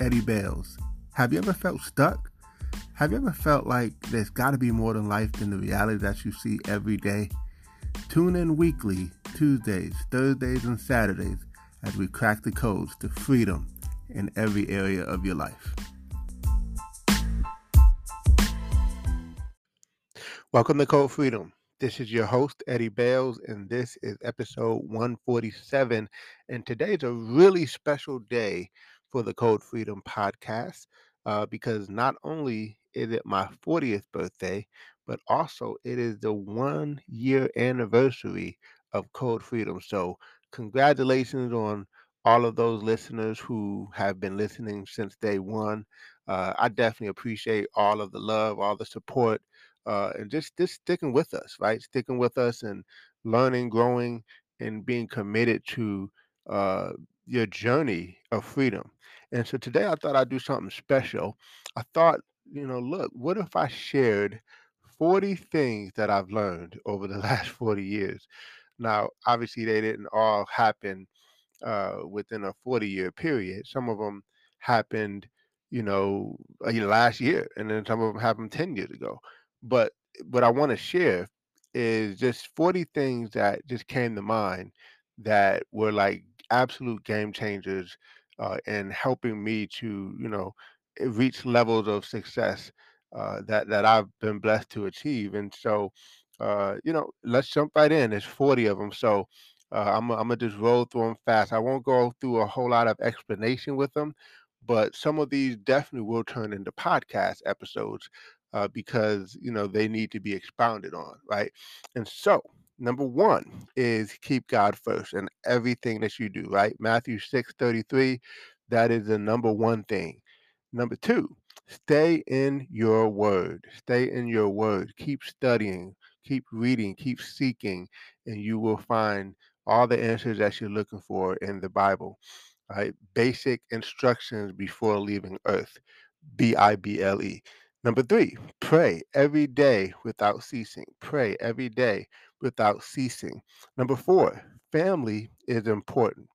Eddie Bails. Have you ever felt stuck? Have you ever felt like there's got to be more than life than the reality that you see every day? Tune in weekly, Tuesdays, Thursdays, and Saturdays as we crack the codes to freedom in every area of your life. Welcome to Code Freedom. This is your host, Eddie Bails, and this is episode 147. And today's a really special day for the Code Freedom podcast uh, because not only is it my 40th birthday, but also it is the one year anniversary of Code Freedom. So, congratulations on all of those listeners who have been listening since day one. Uh, I definitely appreciate all of the love, all the support, uh, and just just sticking with us, right? Sticking with us and learning, growing, and being committed to uh, your journey of freedom. And so today I thought I'd do something special. I thought, you know, look, what if I shared 40 things that I've learned over the last 40 years? Now, obviously, they didn't all happen uh, within a 40 year period. Some of them happened, you know, uh, last year, and then some of them happened 10 years ago. But what I want to share is just 40 things that just came to mind that were like absolute game changers uh, in helping me to, you know, eh, reach levels of success uh, that that I've been blessed to achieve. And so, uh, you know, let's jump right in. There's 40 of them, so uh, I'm I'm gonna just roll through them fast. I won't go through a whole lot of explanation with them, but some of these definitely will turn into podcast episodes uh, because you know they need to be expounded on, right? And so number one is keep God first in everything that you do, right? Matthew 6 33, that is the number one thing. Number two, stay in your word. Stay in your word. Keep studying, keep reading, keep seeking, and you will find all the answers that you're looking for in the Bible. Right? Basic instructions before leaving earth. B I B L E. Number three, pray every day without ceasing. Pray every day without ceasing. Number four, family is important.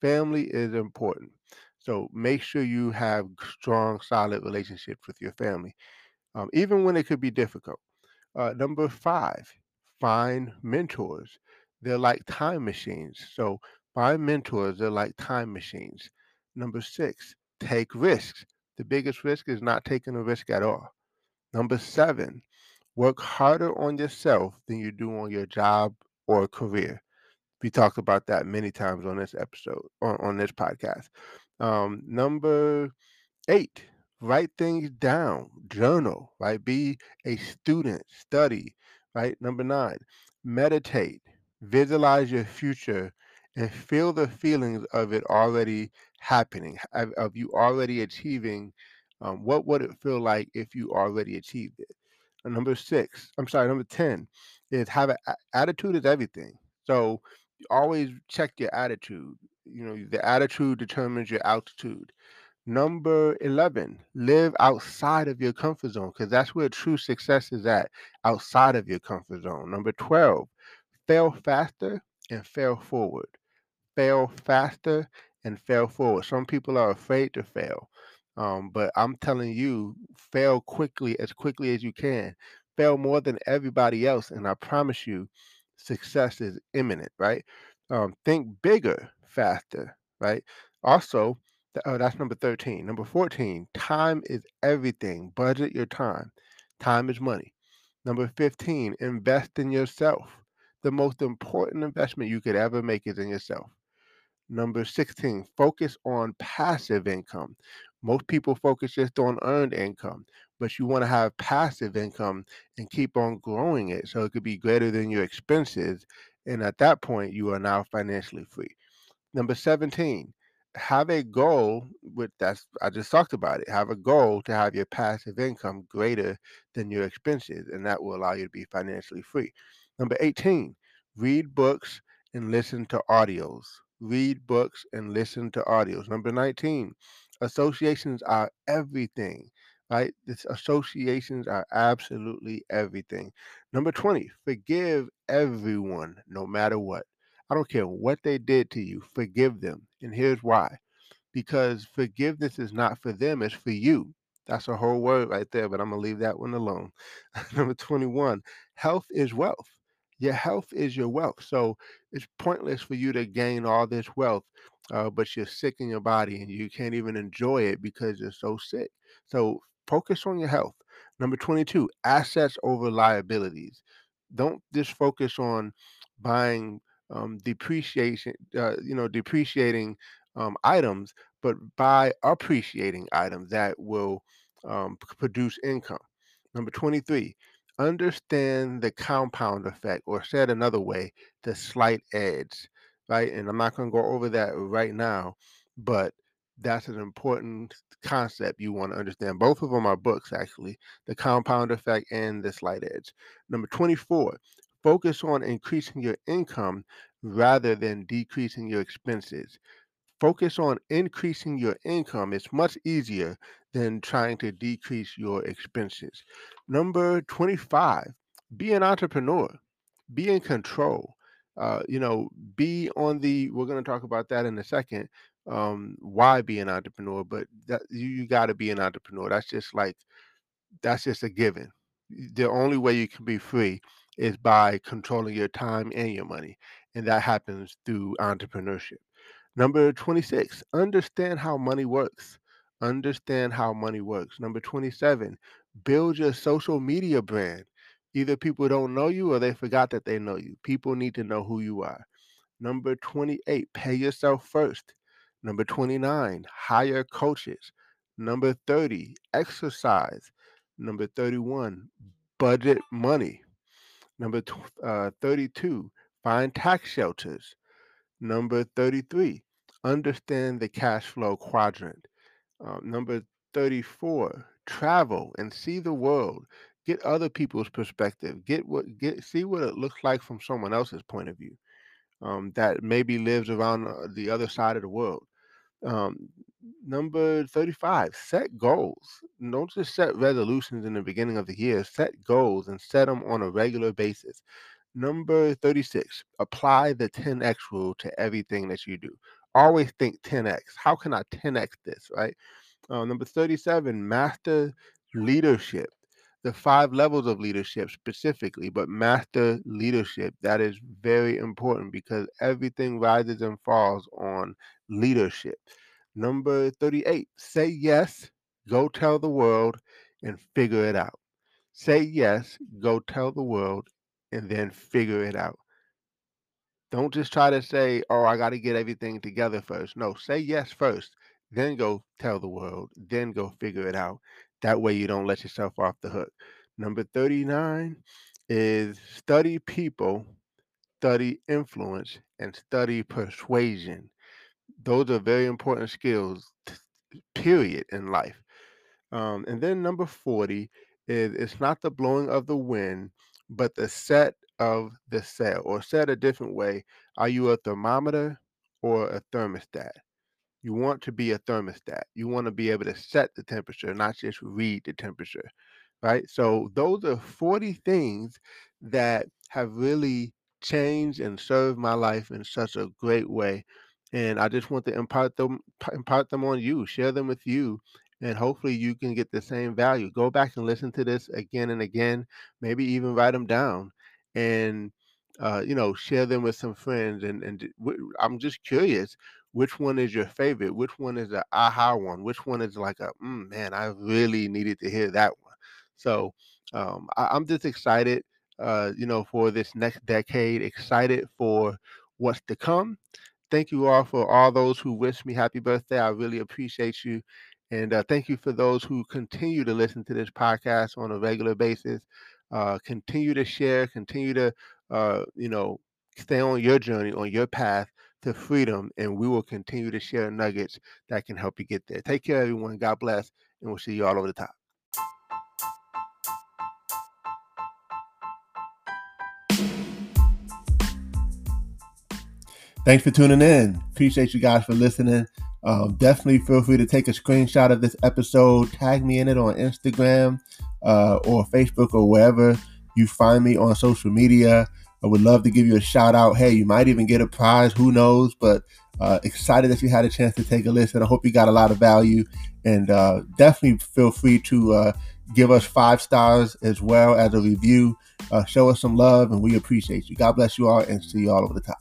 Family is important. So make sure you have strong, solid relationships with your family, um, even when it could be difficult. Uh, number five, find mentors. They're like time machines. So find mentors. They're like time machines. Number six, take risks. The biggest risk is not taking a risk at all. Number seven, work harder on yourself than you do on your job or career. We talked about that many times on this episode, on, on this podcast. Um, number eight, write things down, journal, right? Be a student, study, right? Number nine, meditate, visualize your future, and feel the feelings of it already happening, of you already achieving. Um, what would it feel like if you already achieved it? And number six, I'm sorry, number 10 is have an attitude is everything. So always check your attitude. You know, the attitude determines your altitude. Number 11, live outside of your comfort zone because that's where true success is at, outside of your comfort zone. Number 12, fail faster and fail forward. Fail faster and fail forward. Some people are afraid to fail. Um, but I'm telling you, fail quickly, as quickly as you can. Fail more than everybody else. And I promise you, success is imminent, right? Um, think bigger, faster, right? Also, oh, that's number 13. Number 14, time is everything. Budget your time. Time is money. Number 15, invest in yourself. The most important investment you could ever make is in yourself. Number 16, focus on passive income. Most people focus just on earned income, but you want to have passive income and keep on growing it so it could be greater than your expenses. And at that point, you are now financially free. Number 17, have a goal with that's I just talked about it. Have a goal to have your passive income greater than your expenses, and that will allow you to be financially free. Number 18, read books and listen to audios. Read books and listen to audios. Number 19, associations are everything, right? This associations are absolutely everything. Number 20, forgive everyone no matter what. I don't care what they did to you, forgive them. And here's why because forgiveness is not for them, it's for you. That's a whole word right there, but I'm going to leave that one alone. Number 21 health is wealth. Your health is your wealth. So it's pointless for you to gain all this wealth, uh, but you're sick in your body and you can't even enjoy it because you're so sick. So focus on your health. Number 22 assets over liabilities. Don't just focus on buying um, depreciation, uh, you know, depreciating um, items, but buy appreciating items that will um, produce income. Number 23, understand the compound effect, or said another way, the slight edge, right? And I'm not going to go over that right now, but that's an important concept you want to understand. Both of them are books, actually the compound effect and the slight edge. Number 24, focus on increasing your income rather than decreasing your expenses focus on increasing your income. It's much easier than trying to decrease your expenses. Number 25, be an entrepreneur, be in control. Uh, you know, be on the, we're going to talk about that in a second. Um, why be an entrepreneur? But that you, you got to be an entrepreneur. That's just like, that's just a given. The only way you can be free is by controlling your time and your money. And that happens through entrepreneurship. Number 26, understand how money works. Understand how money works. Number 27, build your social media brand. Either people don't know you or they forgot that they know you. People need to know who you are. Number 28, pay yourself first. Number 29, hire coaches. Number 30, exercise. Number 31, budget money. Number uh, 32, find tax shelters. Number 33, understand the cash flow quadrant. Uh, number 34, travel and see the world. Get other people's perspective. Get what get see what it looks like from someone else's point of view. Um, that maybe lives around uh, the other side of the world. Um, number 35, set goals. Don't just set resolutions in the beginning of the year. Set goals and set them on a regular basis. Number 36, apply the 10x rule to everything that you do. Always think 10x. How can I 10x this, right? Uh, number 37, master leadership. The five levels of leadership specifically, but master leadership. That is very important because everything rises and falls on leadership. Number 38, say yes, go tell the world, and figure it out. Say yes, go tell the world, and then figure it out. Don't just try to say, "Oh, I got to get everything together first." No, say yes first, then go tell the world, then go figure it out. That way you don't let yourself off the hook. Number 39 is study people, study influence, and study persuasion. Those are very important skills, period, in life. Um, and then number 40 is it's not the blowing of the wind, but the set of the sail. Or said a different way, are you a thermometer or a thermostat? You want to be a thermostat. You want to be able to set the temperature, not just read the temperature, right? So those are 40 things that have really changed and served my life in such a great way. And I just want to impart them impart them on you, share them with you, and hopefully you can get the same value. Go back and listen to this again and again, maybe even write them down and uh, you know, share them with some friends. And and I'm just curious which one is your favorite? Which one is the aha one? Which one is like a mm, man? I really needed to hear that one. So um, I, I'm just excited. uh, you know, for this next decade. Excited for what's to come. Thank you all for all those who wish me happy birthday. I really appreciate you. And uh, thank you for those who continue to listen to this podcast on a regular basis. Uh, continue to share, continue to, uh, you know, stay on your journey, on your path to freedom. And we will continue to share nuggets that can help you get there. Take care, everyone. God bless. And we'll see you all over the top. Thanks for tuning in. Appreciate you guys for listening. Um, definitely feel free to take a screenshot of this episode, tag me in it on Instagram uh, or Facebook or wherever you find me on social media. I would love to give you a shout out. Hey, you might even get a prize. Who knows? But uh, excited that you had a chance to take a listen. I hope you got a lot of value. And uh, definitely feel free to uh, give us five stars as well as a review. Uh, show us some love, and we appreciate you. God bless you all, and see you all over the top.